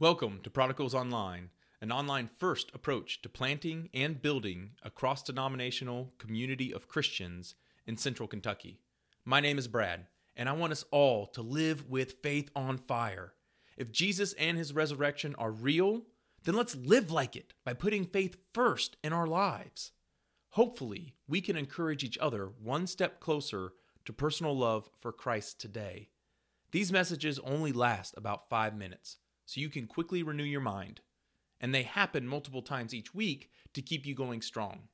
Welcome to Prodigals Online, an online first approach to planting and building a cross denominational community of Christians in central Kentucky. My name is Brad, and I want us all to live with faith on fire. If Jesus and his resurrection are real, then let's live like it by putting faith first in our lives. Hopefully, we can encourage each other one step closer to personal love for Christ today. These messages only last about five minutes so you can quickly renew your mind. And they happen multiple times each week to keep you going strong.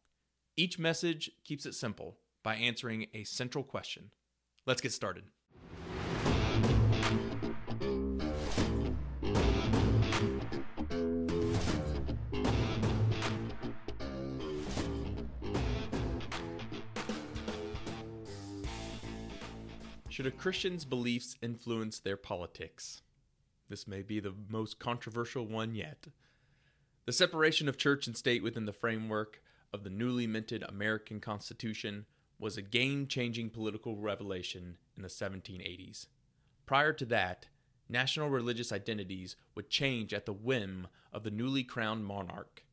Each message keeps it simple by answering a central question. Let's get started. Should a Christian's beliefs influence their politics? This may be the most controversial one yet. The separation of church and state within the framework of the newly minted American Constitution was a game changing political revelation in the 1780s. Prior to that, national religious identities would change at the whim of the newly crowned monarch.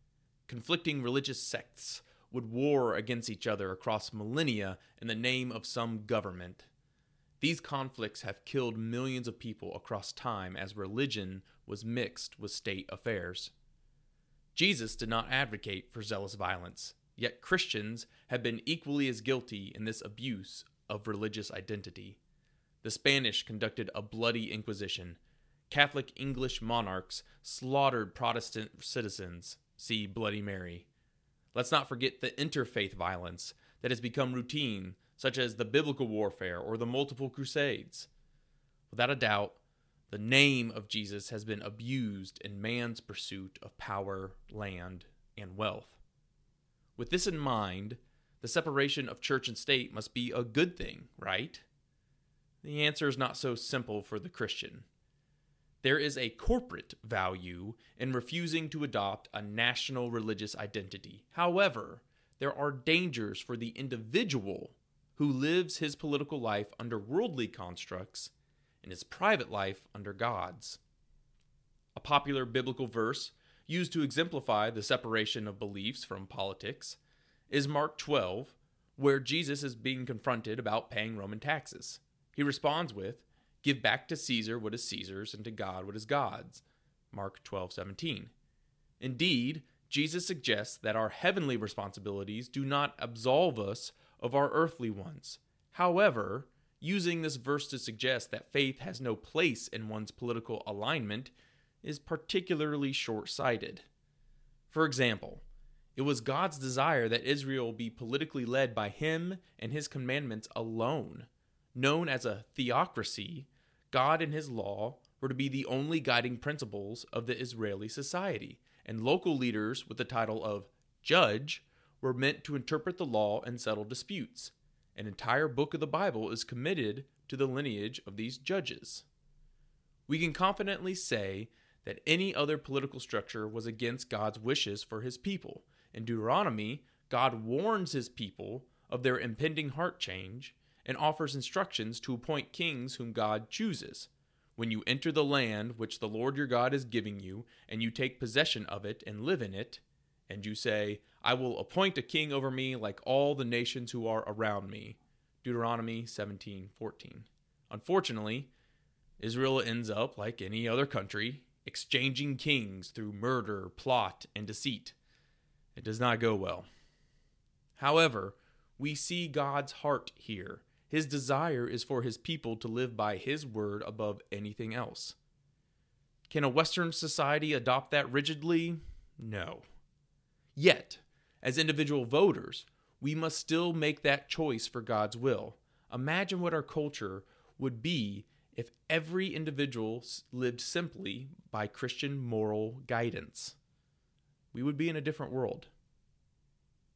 Conflicting religious sects would war against each other across millennia in the name of some government. These conflicts have killed millions of people across time as religion was mixed with state affairs. Jesus did not advocate for zealous violence, yet Christians have been equally as guilty in this abuse of religious identity. The Spanish conducted a bloody inquisition. Catholic English monarchs slaughtered Protestant citizens. See Bloody Mary. Let's not forget the interfaith violence that has become routine such as the biblical warfare or the multiple crusades. Without a doubt, the name of Jesus has been abused in man's pursuit of power, land, and wealth. With this in mind, the separation of church and state must be a good thing, right? The answer is not so simple for the Christian. There is a corporate value in refusing to adopt a national religious identity. However, there are dangers for the individual who lives his political life under worldly constructs and his private life under God's. A popular biblical verse used to exemplify the separation of beliefs from politics is Mark 12, where Jesus is being confronted about paying Roman taxes. He responds with, Give back to Caesar what is Caesar's and to God what is God's. Mark 12:17. Indeed, Jesus suggests that our heavenly responsibilities do not absolve us of our earthly ones. However, using this verse to suggest that faith has no place in one's political alignment is particularly short sighted. For example, it was God's desire that Israel be politically led by Him and His commandments alone. Known as a theocracy, God and His law were to be the only guiding principles of the Israeli society, and local leaders with the title of judge were meant to interpret the law and settle disputes. An entire book of the Bible is committed to the lineage of these judges. We can confidently say that any other political structure was against God's wishes for his people. In Deuteronomy, God warns his people of their impending heart change and offers instructions to appoint kings whom God chooses. When you enter the land which the Lord your God is giving you, and you take possession of it and live in it, and you say, I will appoint a king over me like all the nations who are around me. Deuteronomy 17:14. Unfortunately, Israel ends up like any other country, exchanging kings through murder, plot, and deceit. It does not go well. However, we see God's heart here. His desire is for his people to live by his word above anything else. Can a Western society adopt that rigidly? No. Yet, as individual voters, we must still make that choice for God's will. Imagine what our culture would be if every individual lived simply by Christian moral guidance. We would be in a different world.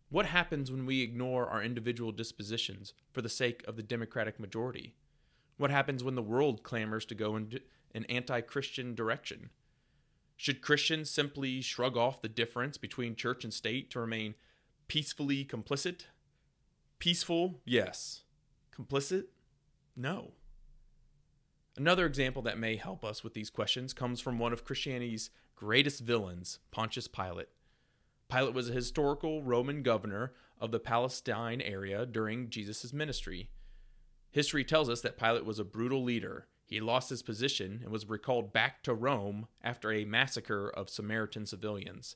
What happens when we ignore our individual dispositions for the sake of the democratic majority? What happens when the world clamors to go in an anti Christian direction? Should Christians simply shrug off the difference between church and state to remain peacefully complicit? Peaceful, yes. Complicit? No. Another example that may help us with these questions comes from one of Christianity's greatest villains, Pontius Pilate. Pilate was a historical Roman governor of the Palestine area during Jesus' ministry. History tells us that Pilate was a brutal leader. He lost his position and was recalled back to Rome after a massacre of Samaritan civilians.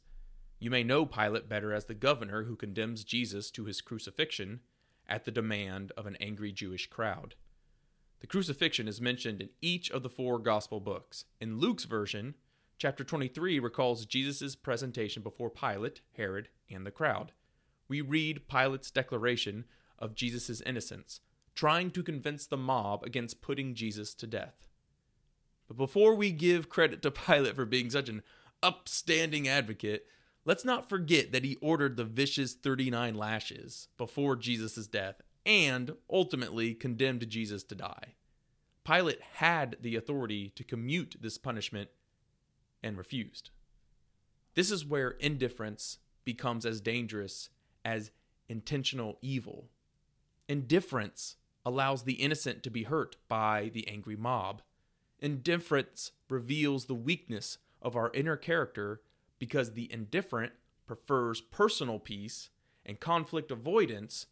You may know Pilate better as the governor who condemns Jesus to his crucifixion at the demand of an angry Jewish crowd. The crucifixion is mentioned in each of the four gospel books. In Luke's version, chapter 23 recalls Jesus' presentation before Pilate, Herod, and the crowd. We read Pilate's declaration of Jesus' innocence, trying to convince the mob against putting Jesus to death. But before we give credit to Pilate for being such an upstanding advocate, let's not forget that he ordered the vicious 39 lashes before Jesus' death and ultimately condemned Jesus to die. Pilate had the authority to commute this punishment and refused. This is where indifference becomes as dangerous as intentional evil. Indifference allows the innocent to be hurt by the angry mob. Indifference reveals the weakness of our inner character because the indifferent prefers personal peace and conflict avoidance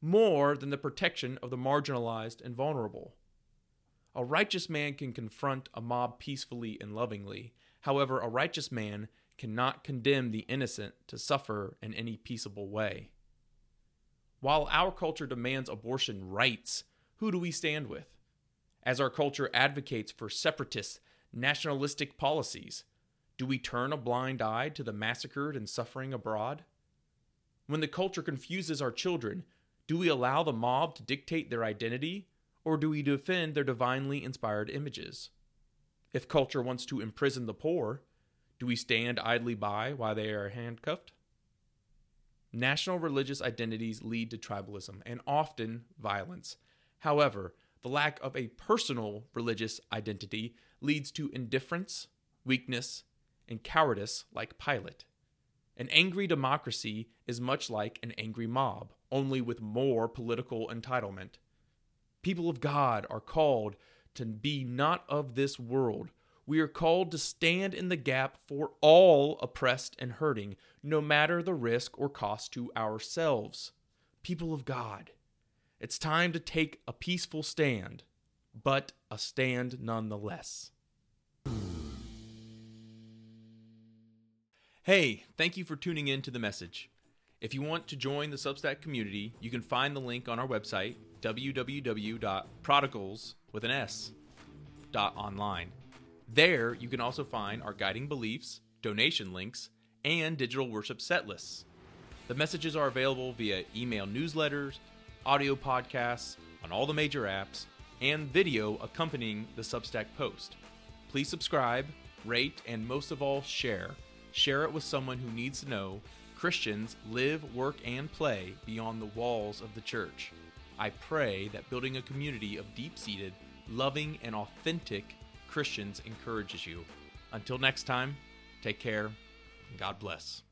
more than the protection of the marginalized and vulnerable. A righteous man can confront a mob peacefully and lovingly. However, a righteous man cannot condemn the innocent to suffer in any peaceable way. While our culture demands abortion rights, who do we stand with? As our culture advocates for separatist, nationalistic policies, do we turn a blind eye to the massacred and suffering abroad? When the culture confuses our children, do we allow the mob to dictate their identity, or do we defend their divinely inspired images? If culture wants to imprison the poor, do we stand idly by while they are handcuffed? National religious identities lead to tribalism and often violence. However, the lack of a personal religious identity leads to indifference, weakness, and cowardice like Pilate. An angry democracy is much like an angry mob, only with more political entitlement. People of God are called to be not of this world. We are called to stand in the gap for all oppressed and hurting, no matter the risk or cost to ourselves. People of God, it's time to take a peaceful stand, but a stand nonetheless. Hey, thank you for tuning in to the message. If you want to join the Substack community, you can find the link on our website, www.prodigals dot online. There, you can also find our guiding beliefs, donation links, and digital worship set lists. The messages are available via email newsletters, audio podcasts on all the major apps, and video accompanying the Substack post. Please subscribe, rate, and most of all, share Share it with someone who needs to know Christians live, work, and play beyond the walls of the church. I pray that building a community of deep seated, loving, and authentic Christians encourages you. Until next time, take care, and God bless.